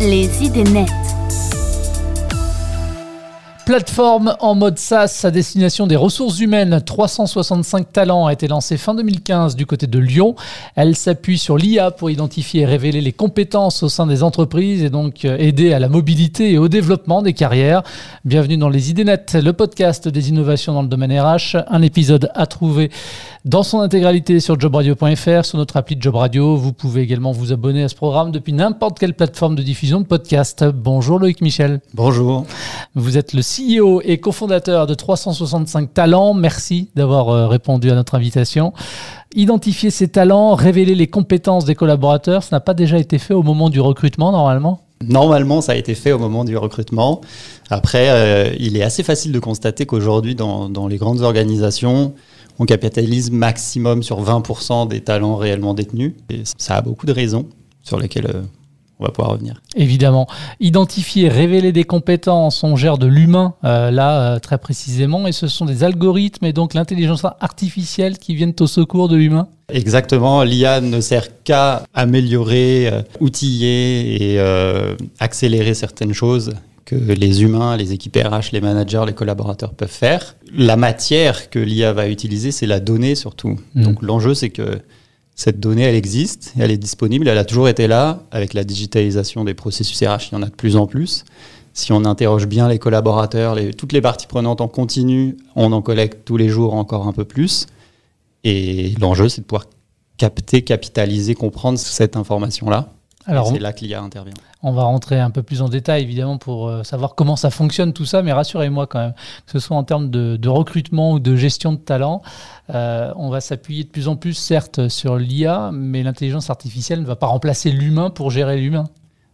Les idées nettes. Plateforme en mode SaaS à destination des ressources humaines. 365 talents a été lancée fin 2015 du côté de Lyon. Elle s'appuie sur l'IA pour identifier et révéler les compétences au sein des entreprises et donc euh, aider à la mobilité et au développement des carrières. Bienvenue dans les idées nettes, le podcast des innovations dans le domaine RH. Un épisode à trouver dans son intégralité sur jobradio.fr, sur notre appli Job Radio. Vous pouvez également vous abonner à ce programme depuis n'importe quelle plateforme de diffusion de podcast. Bonjour Loïc Michel. Bonjour. Vous êtes le CEO et cofondateur de 365 Talents. Merci d'avoir euh, répondu à notre invitation. Identifier ces talents, révéler les compétences des collaborateurs, ça n'a pas déjà été fait au moment du recrutement normalement? Normalement, ça a été fait au moment du recrutement. Après, euh, il est assez facile de constater qu'aujourd'hui, dans, dans, les grandes organisations, on capitalise maximum sur 20% des talents réellement détenus. Et ça a beaucoup de raisons sur lesquelles euh, on va pouvoir revenir. Évidemment. Identifier, révéler des compétences, on gère de l'humain euh, là euh, très précisément, et ce sont des algorithmes et donc l'intelligence artificielle qui viennent au secours de l'humain Exactement, l'IA ne sert qu'à améliorer, outiller et accélérer certaines choses que les humains, les équipes RH, les managers, les collaborateurs peuvent faire. La matière que l'IA va utiliser, c'est la donnée surtout. Mm. Donc l'enjeu, c'est que cette donnée, elle existe, elle est disponible, elle a toujours été là. Avec la digitalisation des processus RH, il y en a de plus en plus. Si on interroge bien les collaborateurs, toutes les parties prenantes en continu, on en collecte tous les jours encore un peu plus. Et l'enjeu, c'est de pouvoir capter, capitaliser, comprendre cette information-là c'est là que l'IA intervient. On va rentrer un peu plus en détail, évidemment, pour euh, savoir comment ça fonctionne tout ça, mais rassurez-moi quand même, que ce soit en termes de, recrutement ou de gestion de talent, euh, on va s'appuyer de plus en plus, certes, sur l'IA, mais l'intelligence artificielle ne va pas remplacer l'humain pour gérer l'humain.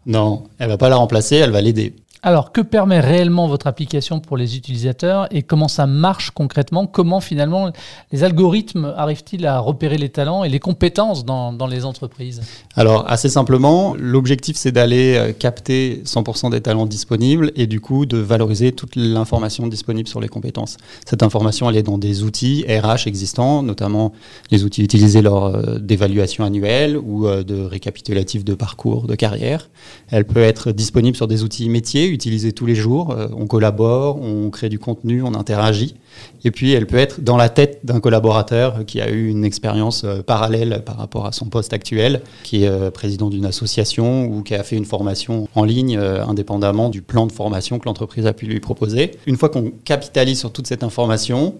Non, elle va pas la remplacer, elle va l'aider. Alors, que permet réellement votre application pour les utilisateurs et comment ça marche concrètement? Comment finalement les algorithmes arrivent-ils à repérer les talents et les compétences dans, les entreprises? Alors, assez simplement, l'objectif c'est d'aller euh, capter 100% des talents disponibles et du coup de valoriser toute l'information disponible sur les compétences. Cette information, elle est dans des outils RH existants, notamment les outils utilisés lors euh, d'évaluations annuelles ou euh, de récapitulatifs de parcours de carrière. Elle peut être disponible sur des outils métiers utiliser tous les jours. Euh, on collabore, on crée du contenu, on interagit. Et puis, elle peut être dans la tête d'un collaborateur qui a eu une expérience euh, parallèle par rapport à son poste actuel, qui est euh, président d'une association ou qui a fait une formation en ligne indépendamment du plan de formation que l'entreprise a pu lui proposer. Une fois qu'on capitalise sur toute cette information,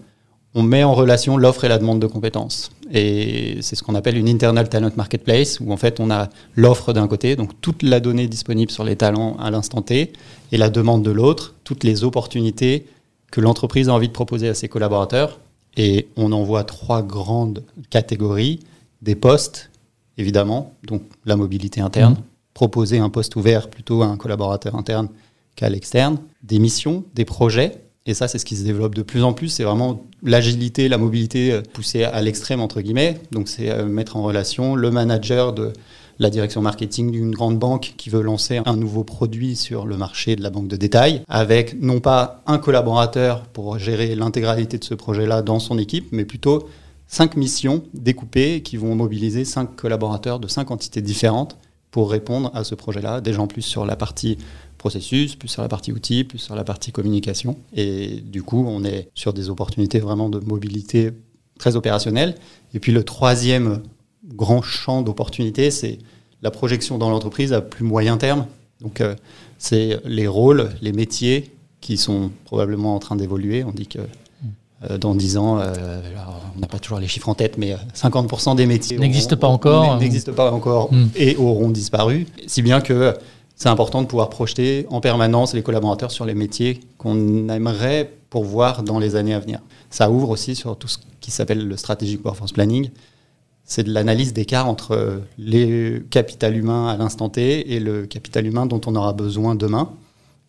on met en relation l'offre et la demande de compétences. Et c'est ce qu'on appelle une internal talent marketplace, où en fait on a l'offre d'un côté, donc toute la donnée disponible sur les talents à l'instant T, et la demande de l'autre, toutes les opportunités que l'entreprise a envie de proposer à ses collaborateurs. Et on envoie trois grandes catégories, des postes, évidemment, donc la mobilité interne, mmh. proposer un poste ouvert plutôt à un collaborateur interne qu'à l'externe, des missions, des projets, et ça, c'est ce qui se développe de plus en plus. C'est vraiment l'agilité, la mobilité euh, poussée à l'extrême, entre guillemets. Donc, c'est euh, mettre en relation le manager de la direction marketing d'une grande banque qui veut lancer un nouveau produit sur le marché de la banque de détail, avec non pas un collaborateur pour gérer l'intégralité de ce projet-là dans son équipe, mais plutôt cinq missions découpées qui vont mobiliser cinq collaborateurs de cinq entités différentes pour répondre à ce projet-là, déjà en plus sur la partie processus, plus sur la partie outils, plus sur la partie communication. Et du coup, on est sur des opportunités vraiment de mobilité très opérationnelle. Et puis le troisième grand champ d'opportunités, c'est la projection dans l'entreprise à plus moyen terme. Donc euh, c'est les rôles, les métiers qui sont probablement en train d'évoluer. On dit que dans 10 ans, euh, on n'a pas toujours les chiffres en tête, mais 50% des métiers n'existent pas encore, n'existent pas encore hmm. et auront disparu. Si bien que c'est important de pouvoir projeter en permanence les collaborateurs sur les métiers qu'on aimerait pourvoir dans les années à venir. Ça ouvre aussi sur tout ce qui s'appelle le strategic workforce planning. C'est de l'analyse d'écart entre le capital humain à l'instant T et le capital humain dont on aura besoin demain.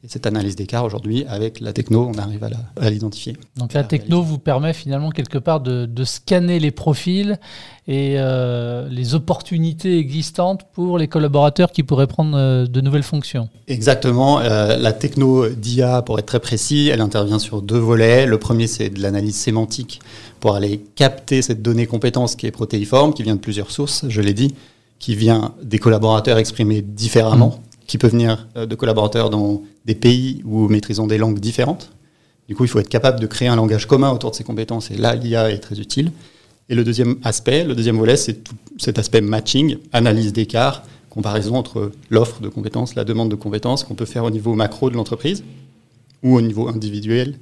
Et cette analyse d'écart aujourd'hui, avec la techno, on arrive à l'identifier. Donc la techno vous permet finalement quelque part de, scanner les profils et euh, les opportunités existantes pour les collaborateurs qui pourraient prendre euh, de nouvelles fonctions. Exactement. Euh, la techno d'IA, pour être très précis, elle intervient sur deux volets. Le premier, c'est de l'analyse sémantique pour aller capter cette donnée compétence qui est protéiforme, qui vient de plusieurs sources, je l'ai dit, qui vient des collaborateurs exprimés différemment. Mmh qui peut venir de collaborateurs dans des pays où maîtrisons des langues différentes. Du coup, il faut être capable de créer un langage commun autour de ces compétences, et là, l'IA est très utile. Et le deuxième aspect, le deuxième volet, c'est tout cet aspect matching, analyse d'écart, comparaison entre l'offre de compétences, la demande de compétences qu'on peut faire au niveau macro de l'entreprise ou au niveau individuel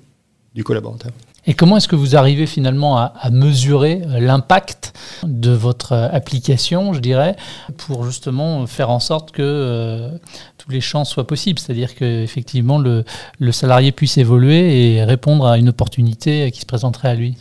du collaborateur. Et comment est-ce que vous arrivez finalement à, mesurer euh, l'impact de votre euh, application, je dirais, pour justement faire en sorte que euh, tous les champs soient possibles, c'est-à-dire qu'effectivement le, le salarié puisse évoluer et répondre à une opportunité qui se présenterait à lui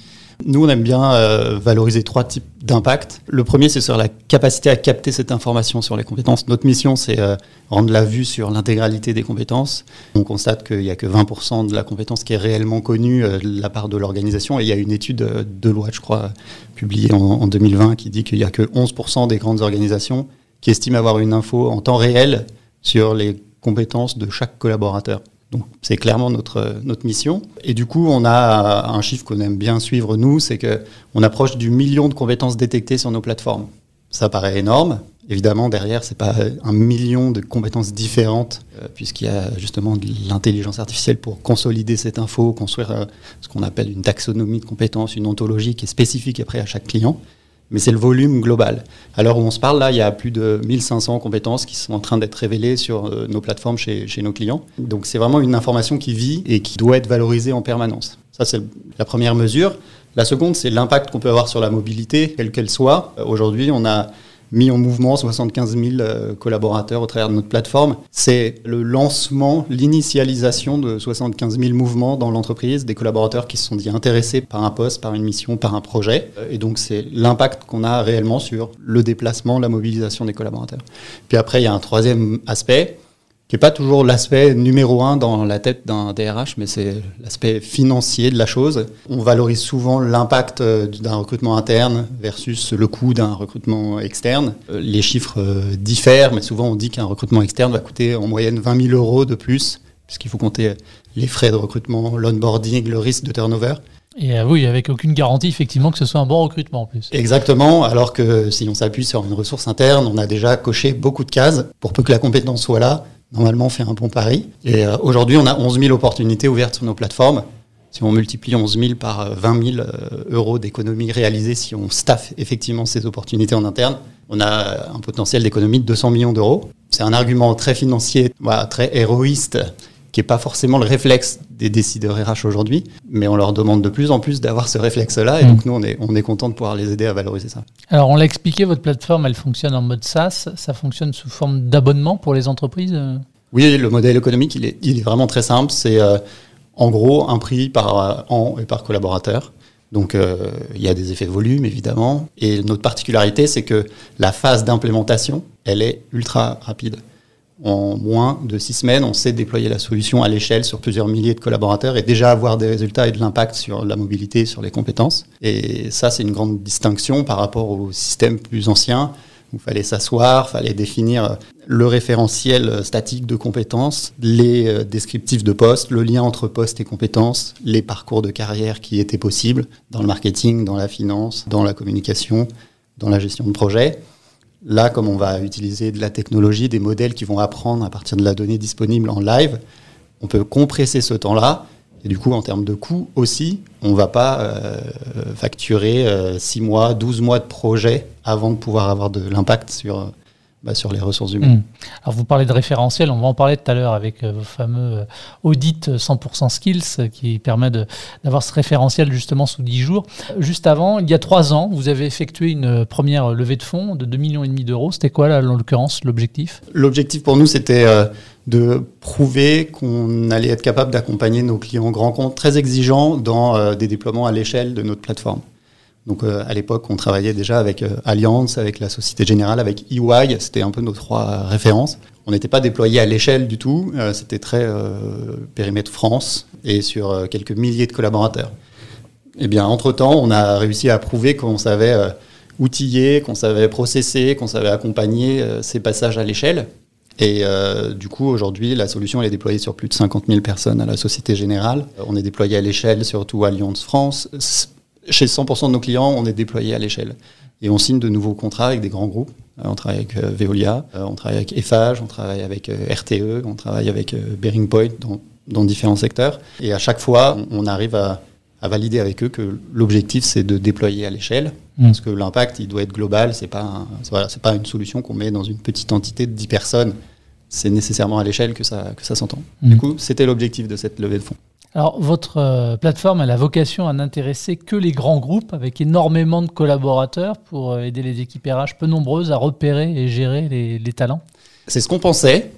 nous, on aime bien euh, valoriser trois types d'impact. Le premier, c'est sur la capacité à capter cette information sur les compétences. Notre mission, c'est euh, rendre la vue sur l'intégralité des compétences. On constate qu'il n'y a que 20% de la compétence qui est réellement connue euh, de la part de l'organisation. Et il y a une étude de loi, je crois, publiée en, en 2020, qui dit qu'il n'y a que 11% des grandes organisations qui estiment avoir une info en temps réel sur les compétences de chaque collaborateur. C'est clairement notre, notre mission. Et du coup, on a un chiffre qu'on aime bien suivre, nous, c'est qu'on approche du million de compétences détectées sur nos plateformes. Ça paraît énorme. Évidemment, derrière, c'est pas un million de compétences différentes, euh, puisqu'il y a justement de l'intelligence artificielle pour consolider cette info, construire euh, ce qu'on appelle une taxonomie de compétences, une ontologie qui est spécifique après à chaque client mais c'est le volume global. Alors où on se parle là, il y a plus de 1500 compétences qui sont en train d'être révélées sur euh, nos plateformes chez, chez, nos clients. Donc c'est vraiment une information qui vit et qui doit être valorisée en permanence. Ça, c'est la première mesure. La seconde, c'est l'impact qu'on peut avoir sur la mobilité, quelle qu'elle soit. Euh, aujourd'hui, on a mis en mouvement 75 000 euh, collaborateurs au travers de notre plateforme. C'est le lancement, l'initialisation de 75 000 mouvements dans l'entreprise, des collaborateurs qui se sont dit intéressés par un poste, par une mission, par un projet. Et donc c'est l'impact qu'on a réellement sur le déplacement, la mobilisation des collaborateurs. Puis après, il y a un troisième aspect qui n'est pas toujours l'aspect numéro un dans la tête d'un DRH, mais c'est l'aspect financier de la chose. On valorise souvent l'impact euh, d'un recrutement interne versus le coût d'un recrutement externe. Euh, les chiffres euh, diffèrent, mais souvent on dit qu'un recrutement externe va coûter en moyenne 20 000 euros de plus, puisqu'il faut compter les frais de recrutement, l'onboarding, le risque de turnover. Et oui, avec aucune garantie effectivement que ce soit un bon recrutement en plus. Exactement, alors que si on s'appuie sur une ressource interne, on a déjà coché beaucoup de cases pour peu que la compétence soit là normalement, on fait un bon pari. Et euh, aujourd'hui, on a 11 000 opportunités ouvertes sur nos plateformes. Si on multiplie 11 000 par 20 euh, 000 euh, euros d'économie réalisée, si on staff effectivement ces opportunités en interne, on a un potentiel d'économie de 200 millions d'euros. C'est un argument très financier, très héroïste, qui n'est pas forcément le réflexe des décideurs RH aujourd'hui, mais on leur demande de plus en plus d'avoir ce réflexe-là, et mm. donc nous, on est, on est content de pouvoir les aider à valoriser ça. Alors, on l'a expliqué, votre plateforme, elle fonctionne en mode SaaS, ça fonctionne sous forme d'abonnement pour les entreprises Oui, le modèle économique, il est, il est vraiment très simple, c'est euh, en gros un prix par euh, an et par collaborateur. Donc euh, il y a des effets de volume évidemment. Et notre particularité, c'est que la phase d'implémentation, elle est ultra rapide en moins de six semaines, on sait déployer la solution à l'échelle sur plusieurs milliers de collaborateurs et déjà avoir des résultats et de l'impact sur la mobilité, sur les compétences. Et ça, c'est une grande distinction par rapport au système plus ancien où il fallait s'asseoir, fallait définir le référentiel statique de compétences, les euh, descriptifs de poste, le lien entre poste et compétences, les parcours de carrière qui étaient possibles dans le marketing, dans la finance, dans la communication, dans la gestion de projet. Là, comme on va utiliser de la technologie, des modèles qui vont apprendre à partir de la donnée disponible en live, on peut compresser ce temps-là. Et du coup, en termes de coûts aussi, on ne va pas euh, facturer 6 euh, mois, 12 mois de projet avant de pouvoir avoir de l'impact sur, bah, sur les ressources humaines. Hmm. Alors vous parlez de référentiel, on va en parler tout à l'heure avec euh, vos fameux euh, audits 100% skills qui permet d'avoir ce référentiel justement sous 10 jours. Juste avant, il y a 3 ans, vous avez effectué une première levée de fonds de 2,5 millions et demi d'euros. C'était quoi là, en l'occurrence l'objectif? L'objectif pour nous c'était euh, de prouver qu'on allait être capable d'accompagner nos clients grands comptes très exigeants dans des déploiements à l'échelle de notre plateforme. Donc euh, à l'époque, on travaillait déjà avec euh, Allianz, avec la Société Générale, avec EY. C'était un peu nos trois références. On n'était pas déployé à l'échelle du tout. Euh, c'était très périmètre France et sur quelques milliers de collaborateurs. Eh bien, entre-temps, on a réussi à prouver qu'on savait outiller, qu'on savait processer, qu'on savait accompagner ces passages à l'échelle. Et du coup, aujourd'hui, la solution elle est déployée sur plus de 50 000 personnes à la Société Générale. On est déployé à l'échelle, surtout Allianz France chez 100% de nos clients, on est déployé à l'échelle. Et on signe de nouveaux contrats avec des grands groupes. on travaille avec Veolia, on travaille avec Eiffage, on travaille avec RTE, on travaille avec Bearing Point dans, dans, différents secteurs. Et à chaque fois, on arrive à, à valider avec eux que l'objectif c'est de déployer à l'échelle, mmh. parce que l'impact il doit être global, pas voilà, c'est pas une solution qu'on met dans une petite entité de 10 personnes, c'est nécessairement à l'échelle que ça que ça s'entend. Mmh. Du coup, c'était l'objectif de cette levée de fonds. Alors, votre euh, plateforme a la vocation à n'intéresser que les grands groupes avec énormément de collaborateurs pour euh, aider les équipes RH peu nombreuses à repérer et gérer les, talents. C'est ce qu'on pensait.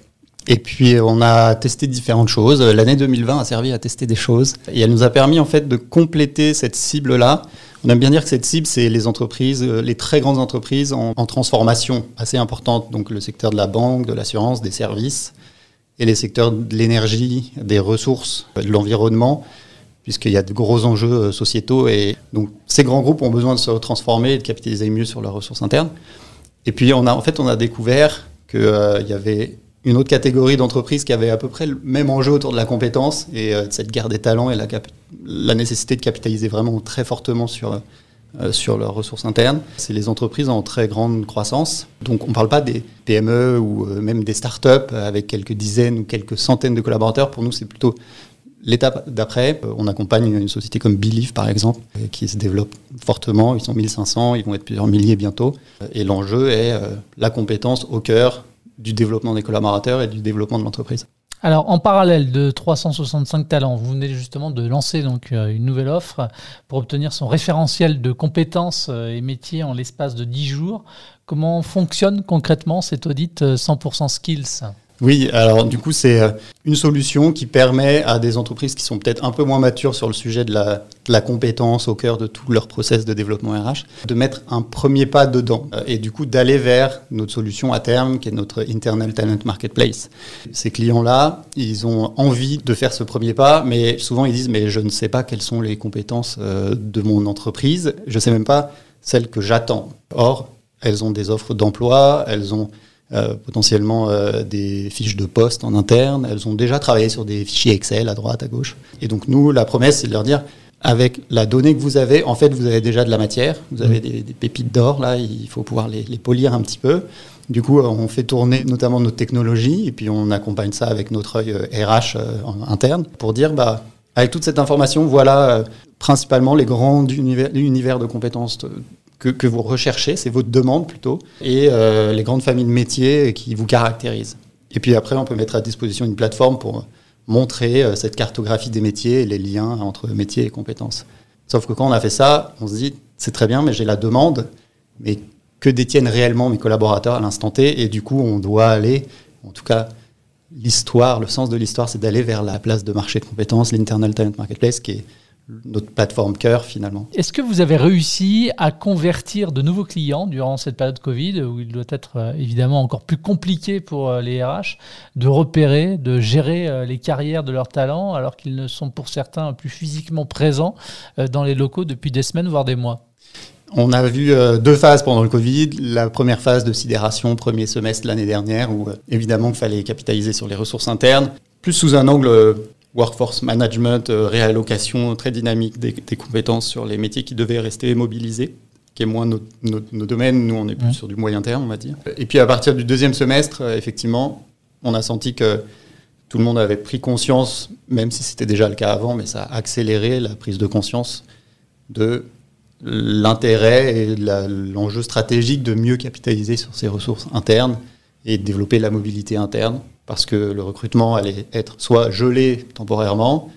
Et puis on a testé différentes choses. L'année 2020 a servi à tester des choses et elle nous a permis en fait de compléter cette cible-là. On aime bien dire que cette cible, c'est les entreprises, euh, les très grandes entreprises en, transformation assez importante, donc le secteur de la banque, de l'assurance, des services, et les secteurs de l'énergie, des ressources, de l'environnement, puisqu'il y a de gros enjeux euh, sociétaux. Et donc ces grands groupes ont besoin de se transformer et de capitaliser mieux sur leurs ressources internes. Et puis on a en fait on a découvert qu'il euh, y avait une autre catégorie d'entreprises qui avait à peu près le même enjeu autour de la compétence et euh, cette guerre des talents et la, la, nécessité de capitaliser vraiment très fortement sur, sur leurs ressources internes. C'est les entreprises en très grande croissance. Donc on ne parle pas des PME ou euh, même des startups avec quelques dizaines ou quelques centaines de collaborateurs. Pour nous, c'est plutôt l'étape d'après. On accompagne une société comme Believe, par exemple, qui se développe fortement. Ils sont 1500, ils vont être plusieurs milliers bientôt. Et l'enjeu est la compétence au cœur du développement des collaborateurs et du développement de l'entreprise. Alors, en parallèle de 365 talents, vous venez justement de lancer donc euh, une nouvelle offre pour obtenir son référentiel de compétences euh, et métiers en l'espace de 10 jours. Comment fonctionne concrètement cet audit 100% euh, skills? Oui, alors du coup, c'est euh, une solution qui permet à des entreprises qui sont peut-être un peu moins matures sur le sujet de la, compétence au cœur de tout leur process de développement RH, de mettre un premier pas dedans euh, et du coup d'aller vers notre solution à terme qui est notre Internal Talent Marketplace. Ces clients-là, ils ont envie de faire ce premier pas, mais souvent ils disent mais je ne sais pas quelles sont les compétences euh, de mon entreprise, je ne sais même pas celles que j'attends. Or, elles ont des offres d'emploi, elles ont euh, potentiellement euh, des fiches de poste en interne. Elles ont déjà travaillé sur des fichiers Excel à droite, à gauche. Et donc nous, la promesse, c'est de leur dire, avec la donnée que vous avez, en fait, vous avez déjà de la matière, vous avez des, pépites d'or, là, il faut pouvoir les, polir un petit peu. Du coup, on fait tourner notamment notre technologie, et puis on accompagne ça avec notre œil RH euh, interne, pour dire, bah, avec toute cette information, voilà principalement les grands univers, univers de compétences que, vous recherchez, c'est votre demande plutôt, et euh, les grandes familles de métiers qui vous caractérisent. Et puis après, on peut mettre à disposition une plateforme pour montrer euh, cette cartographie des métiers et les liens entre métiers et compétences. Sauf que quand on a fait ça, on se dit, c'est très bien, mais j'ai la demande, mais que détiennent réellement mes collaborateurs à l'instant T, et du coup, on doit aller, en tout cas, l'histoire, le sens de l'histoire, c'est d'aller vers la place de marché de compétences, l'Internal Talent Marketplace, qui est notre plateforme cœur finalement. Est-ce que vous avez réussi à convertir de nouveaux clients durant cette période Covid où il doit être euh, évidemment encore plus compliqué pour euh, les RH de repérer, de gérer euh, les carrières de leurs talents alors qu'ils ne sont pour certains plus physiquement présents dans les locaux depuis des semaines voire des mois? On a vu deux phases pendant le Covid. La première phase de sidération, premier semestre l'année dernière, où évidemment il fallait capitaliser sur les ressources internes, plus sous un angle workforce management, euh, réallocation très dynamique des, compétences sur les métiers qui devaient rester mobilisés, qui est moins nos, domaines. Nous, on est plus sur du moyen terme, on va dire. Et puis à partir du deuxième semestre, euh, effectivement, on a senti que tout le monde avait pris conscience, même si c'était déjà le cas avant, mais ça a accéléré la prise de conscience de l'intérêt et l'enjeu stratégique de mieux capitaliser sur ces ressources internes et de développer la mobilité interne parce que le recrutement allait être soit gelé temporairement,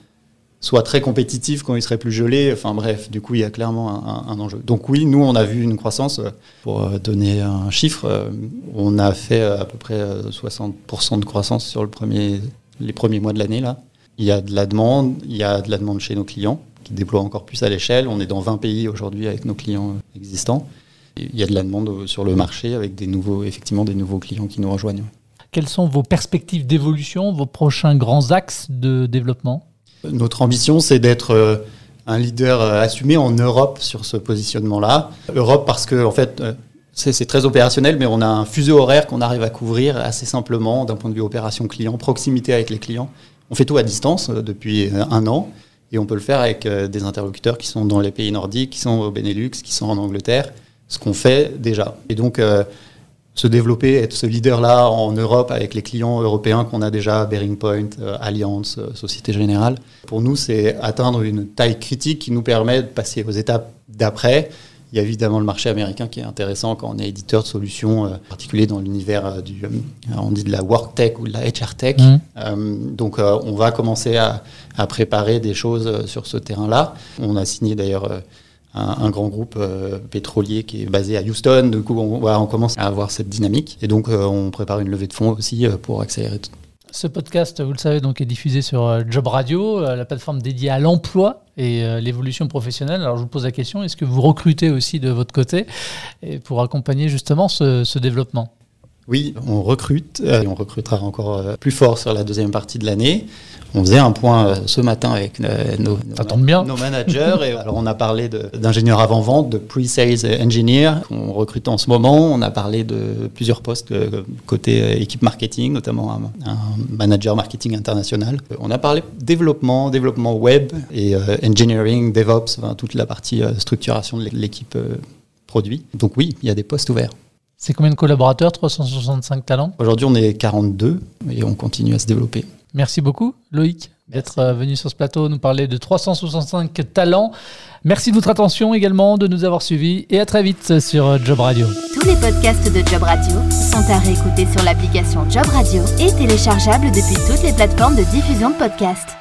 soit très compétitif quand il serait plus gelé. Enfin bref, du coup, il y a clairement un, enjeu. Donc oui, nous, on a vu une croissance. Euh, pour euh, donner un chiffre, euh, on a fait à peu près 60% de croissance sur le premier, les premiers mois de l'année. là. Il y a de la demande, il y a de la demande chez nos clients qui déploient encore plus à l'échelle. On est dans 20 pays aujourd'hui avec nos clients existants. Il y a de la demande sur le marché avec des nouveaux, effectivement, des nouveaux clients qui nous rejoignent. Quelles sont vos perspectives d'évolution, vos prochains grands axes de développement? Notre ambition, c'est d'être euh, un leader euh, assumé en Europe sur ce positionnement-là. Europe parce que, en fait, euh, c'est très opérationnel, mais on a un fuseau horaire qu'on arrive à couvrir assez simplement d'un point de vue opération client, proximité avec les clients. On fait tout à distance depuis un an et on peut le faire avec des interlocuteurs qui sont dans les pays nordiques, qui sont au Benelux, qui sont en Angleterre, ce qu'on fait déjà. Et donc, se développer, être ce leader-là en Europe avec les clients européens qu'on a déjà, Bearing Point, euh, Allianz, euh, Société Générale. Pour nous, c'est atteindre une taille critique qui nous permet de passer aux étapes d'après. Il y a évidemment le marché américain qui est intéressant quand on est éditeur de solutions, en particulier dans l'univers du, on dit de la work tech ou de la HR tech. Mmh. donc, on va commencer à, à, préparer des choses sur ce terrain-là. On a signé d'ailleurs un, grand groupe euh, pétrolier qui est basé à Houston. Du coup, on, commence à avoir cette dynamique. Et donc, euh, on prépare une levée de fonds aussi euh, pour accélérer tout. Ce podcast, vous le savez, donc, est diffusé sur Job Radio, la plateforme dédiée à l'emploi et l'évolution professionnelle. Alors, je vous pose la question, est-ce que vous recrutez aussi de votre côté pour accompagner justement ce développement? Oui, on recrute et on recrutera encore plus fort sur la deuxième partie de l'année. On faisait un point euh, ce matin avec euh, nos, nos, managers. et alors on a parlé d'ingénieurs avant-vente, de pre-sales engineer. On recrute en ce moment. On a parlé de plusieurs postes euh, côté équipe marketing, notamment un, manager marketing international. On a parlé développement, développement web et engineering, DevOps, toute la partie structuration de l'équipe produit. Donc oui, il y a des postes ouverts. C'est combien de collaborateurs 365 talents? Aujourd'hui, on est 42 et on continue à se développer. Merci beaucoup, Loïc, d'être euh, venu sur ce plateau nous parler de 365 talents. Merci de votre attention également, de nous avoir suivis et à très vite sur euh, Job Radio. Tous les podcasts de Job Radio sont à réécouter sur l'application Job Radio et téléchargeables depuis toutes les plateformes de diffusion de podcasts.